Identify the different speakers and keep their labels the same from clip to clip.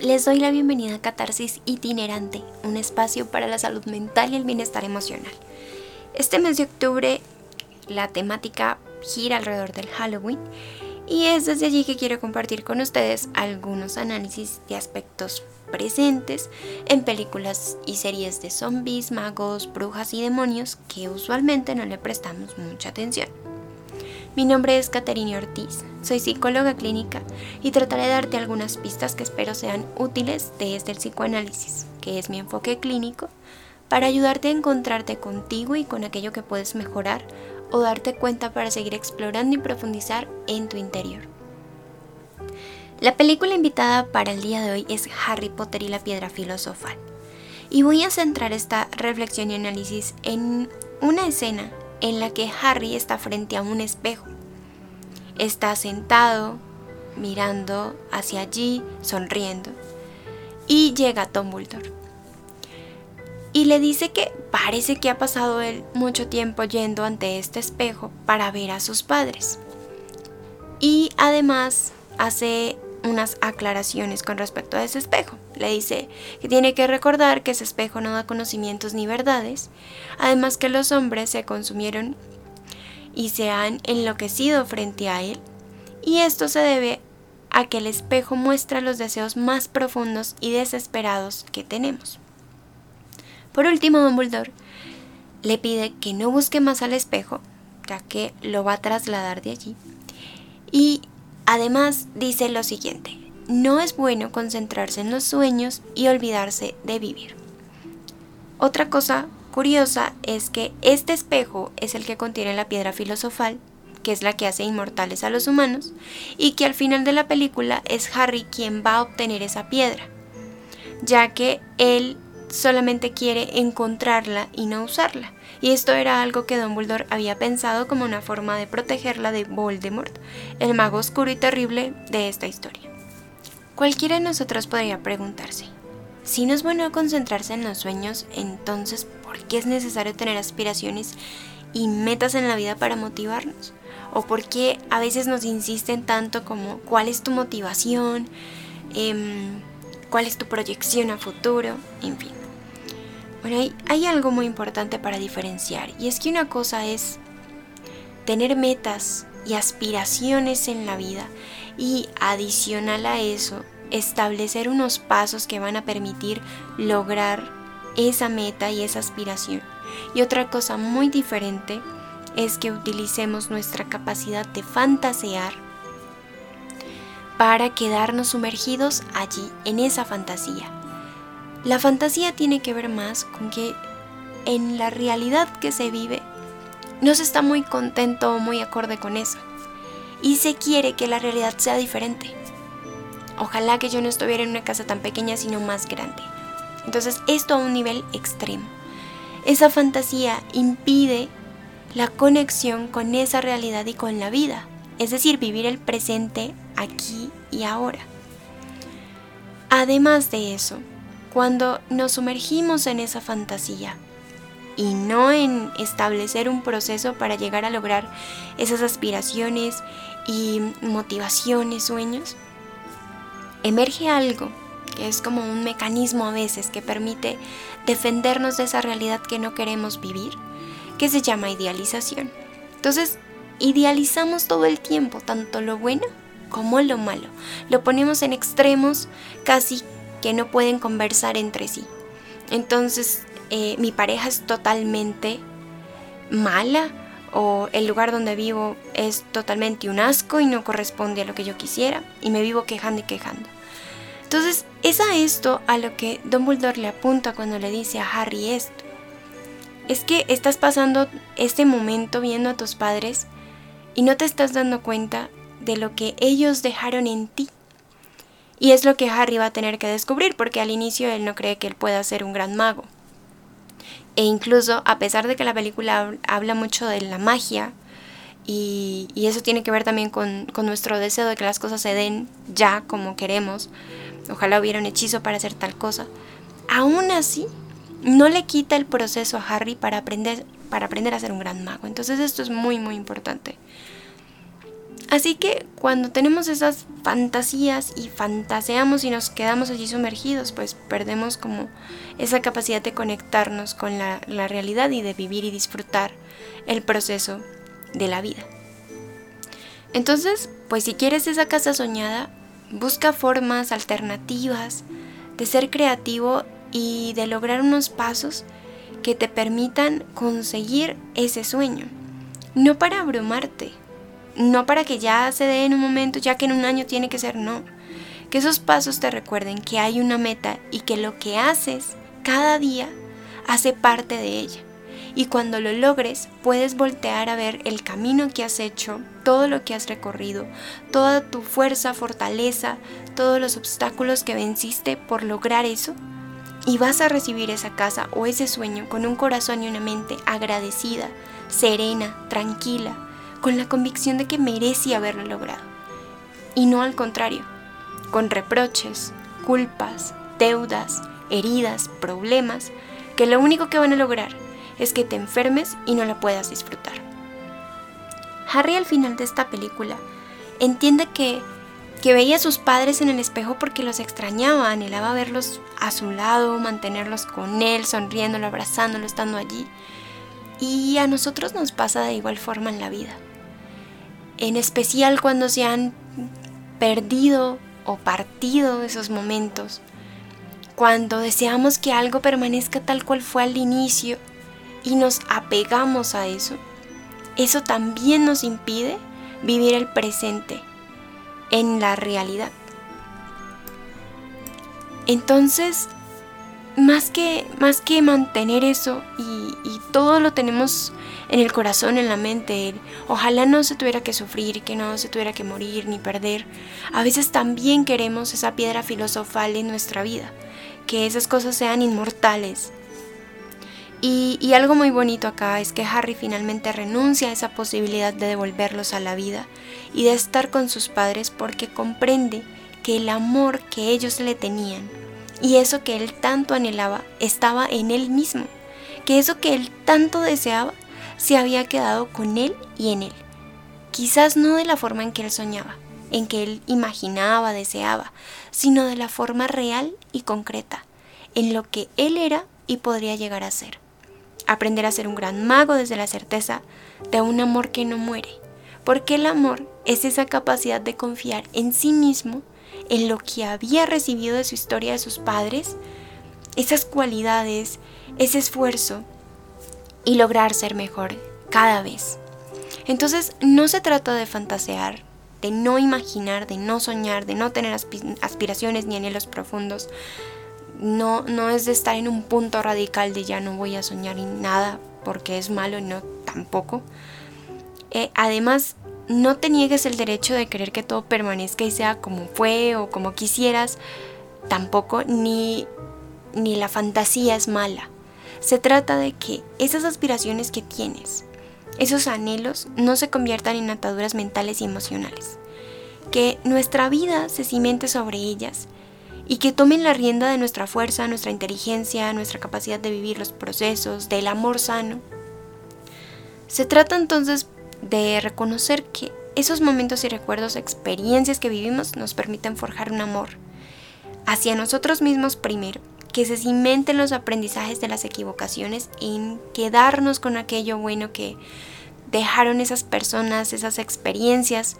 Speaker 1: les doy la bienvenida a Catarsis Itinerante, un espacio para la salud mental y el bienestar emocional. Este mes de octubre la temática gira alrededor del Halloween y es desde allí que quiero compartir con ustedes algunos análisis de aspectos presentes en películas y series de zombies, magos, brujas y demonios que usualmente no le prestamos mucha atención. Mi nombre es Caterina Ortiz, soy psicóloga clínica y trataré de darte algunas pistas que espero sean útiles desde el psicoanálisis, que es mi enfoque clínico, para ayudarte a encontrarte contigo y con aquello que puedes mejorar o darte cuenta para seguir explorando y profundizar en tu interior. La película invitada para el día de hoy es Harry Potter y la piedra filosofal. Y voy a centrar esta reflexión y análisis en una escena en la que Harry está frente a un espejo. Está sentado, mirando hacia allí, sonriendo. Y llega Dumbledore. Y le dice que parece que ha pasado él mucho tiempo yendo ante este espejo para ver a sus padres. Y además hace unas aclaraciones con respecto a ese espejo. Le dice que tiene que recordar que ese espejo no da conocimientos ni verdades, además que los hombres se consumieron y se han enloquecido frente a él, y esto se debe a que el espejo muestra los deseos más profundos y desesperados que tenemos. Por último, Dumbledore le pide que no busque más al espejo, ya que lo va a trasladar de allí, y Además, dice lo siguiente, no es bueno concentrarse en los sueños y olvidarse de vivir. Otra cosa curiosa es que este espejo es el que contiene la piedra filosofal, que es la que hace inmortales a los humanos, y que al final de la película es Harry quien va a obtener esa piedra, ya que él solamente quiere encontrarla y no usarla. Y esto era algo que Dumbledore había pensado como una forma de protegerla de Voldemort, el mago oscuro y terrible de esta historia. Cualquiera de nosotros podría preguntarse, si no es bueno concentrarse en los sueños, entonces ¿por qué es necesario tener aspiraciones y metas en la vida para motivarnos? ¿O por qué a veces nos insisten tanto como cuál es tu motivación? Em, ¿Cuál es tu proyección a futuro? En fin. Bueno, hay, algo muy importante para diferenciar y es que una cosa es tener metas y aspiraciones en la vida y adicional a eso establecer unos pasos que van a permitir lograr esa meta y esa aspiración. Y otra cosa muy diferente es que utilicemos nuestra capacidad de fantasear para quedarnos sumergidos allí en esa fantasía. La fantasía tiene que ver más con que en la realidad que se vive no se está muy contento o muy acorde con eso. Y se quiere que la realidad sea diferente. Ojalá que yo no estuviera en una casa tan pequeña sino más grande. Entonces esto a un nivel extremo. Esa fantasía impide la conexión con esa realidad y con la vida. Es decir, vivir el presente aquí y ahora. Además de eso, cuando nos sumergimos en esa fantasía y no en establecer un proceso para llegar a lograr esas aspiraciones y motivaciones, sueños, emerge algo que es como un mecanismo a veces que permite defendernos de esa realidad que no queremos vivir, que se llama idealización. Entonces, idealizamos todo el tiempo, tanto lo bueno como lo malo. Lo ponemos en extremos casi que no pueden conversar entre sí. Entonces, eh, mi pareja es totalmente mala o el lugar donde vivo es totalmente un asco y no corresponde a lo que yo quisiera y me vivo quejando y quejando. Entonces, es a esto a lo que Dumbledore le apunta cuando le dice a Harry esto. Es que estás pasando este momento viendo a tus padres y no te estás dando cuenta de lo que ellos dejaron en ti. Y es lo que Harry va a tener que descubrir porque al inicio él no cree que él pueda ser un gran mago. E incluso a pesar de que la película habla mucho de la magia, y, eso tiene que ver también con, con, nuestro deseo de que las cosas se den ya como queremos, ojalá hubiera un hechizo para hacer tal cosa, aún así no le quita el proceso a Harry para aprender, para aprender a ser un gran mago. Entonces esto es muy muy importante. Así que cuando tenemos esas fantasías y fantaseamos y nos quedamos allí sumergidos, pues perdemos como esa capacidad de conectarnos con la, la realidad y de vivir y disfrutar el proceso de la vida. Entonces, pues si quieres esa casa soñada, busca formas alternativas de ser creativo y de lograr unos pasos que te permitan conseguir ese sueño. No para abrumarte, no para que ya se dé en un momento, ya que en un año tiene que ser, no. Que esos pasos te recuerden que hay una meta y que lo que haces cada día hace parte de ella. Y cuando lo logres, puedes voltear a ver el camino que has hecho, todo lo que has recorrido, toda tu fuerza, fortaleza, todos los obstáculos que venciste por lograr eso. Y vas a recibir esa casa o ese sueño con un corazón y una mente agradecida, serena, tranquila, con la convicción de que merece haberlo logrado. Y no al contrario, con reproches, culpas, deudas, heridas, problemas, que lo único que van a lograr es que te enfermes y no la puedas disfrutar. Harry al final de esta película entiende que, que veía a sus padres en el espejo porque los extrañaba, anhelaba verlos a su lado, mantenerlos con él, sonriéndolo, abrazándolo, estando allí. Y a nosotros nos pasa de igual forma en la vida. En especial cuando se han perdido o partido esos momentos. Cuando deseamos que algo permanezca tal cual fue al inicio y nos apegamos a eso, eso también nos impide vivir el presente en la realidad. Entonces, más que, más que mantener eso y, y, todo lo tenemos en el corazón, en la mente, ojalá no se tuviera que sufrir, que no se tuviera que morir ni perder, a veces también queremos esa piedra filosofal en nuestra vida, que esas cosas sean inmortales, y, algo muy bonito acá es que Harry finalmente renuncia a esa posibilidad de devolverlos a la vida y de estar con sus padres porque comprende que el amor que ellos le tenían y eso que él tanto anhelaba estaba en él mismo, que eso que él tanto deseaba se había quedado con él y en él. Quizás no de la forma en que él soñaba, en que él imaginaba, deseaba, sino de la forma real y concreta, en lo que él era y podría llegar a ser aprender a ser un gran mago desde la certeza de un amor que no muere. Porque el amor es esa capacidad de confiar en sí mismo, en lo que había recibido de su historia de sus padres, esas cualidades, ese esfuerzo y lograr ser mejor cada vez. Entonces no se trata de fantasear, de no imaginar, de no soñar, de no tener aspiraciones ni anhelos profundos, no, no es de estar en un punto radical de ya no voy a soñar ni nada porque es malo, no, tampoco. Eh, además, no te niegues el derecho de querer que todo permanezca y sea como fue o como quisieras, tampoco, ni, ni la fantasía es mala. Se trata de que esas aspiraciones que tienes, esos anhelos, no se conviertan en ataduras mentales y emocionales. Que nuestra vida se cimente sobre ellas y que tomen la rienda de nuestra fuerza, nuestra inteligencia, nuestra capacidad de vivir los procesos, del amor sano. Se trata entonces de reconocer que esos momentos y recuerdos, experiencias que vivimos nos permiten forjar un amor hacia nosotros mismos primero, que se cimenten los aprendizajes de las equivocaciones en quedarnos con aquello bueno que dejaron esas personas, esas experiencias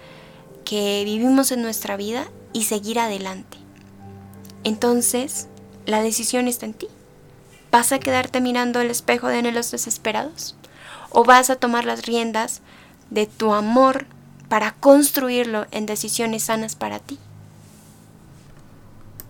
Speaker 1: que vivimos en nuestra vida y seguir adelante. Entonces, la decisión está en ti. ¿Vas a quedarte mirando el espejo de anhelos desesperados? ¿O vas a tomar las riendas de tu amor para construirlo en decisiones sanas para ti?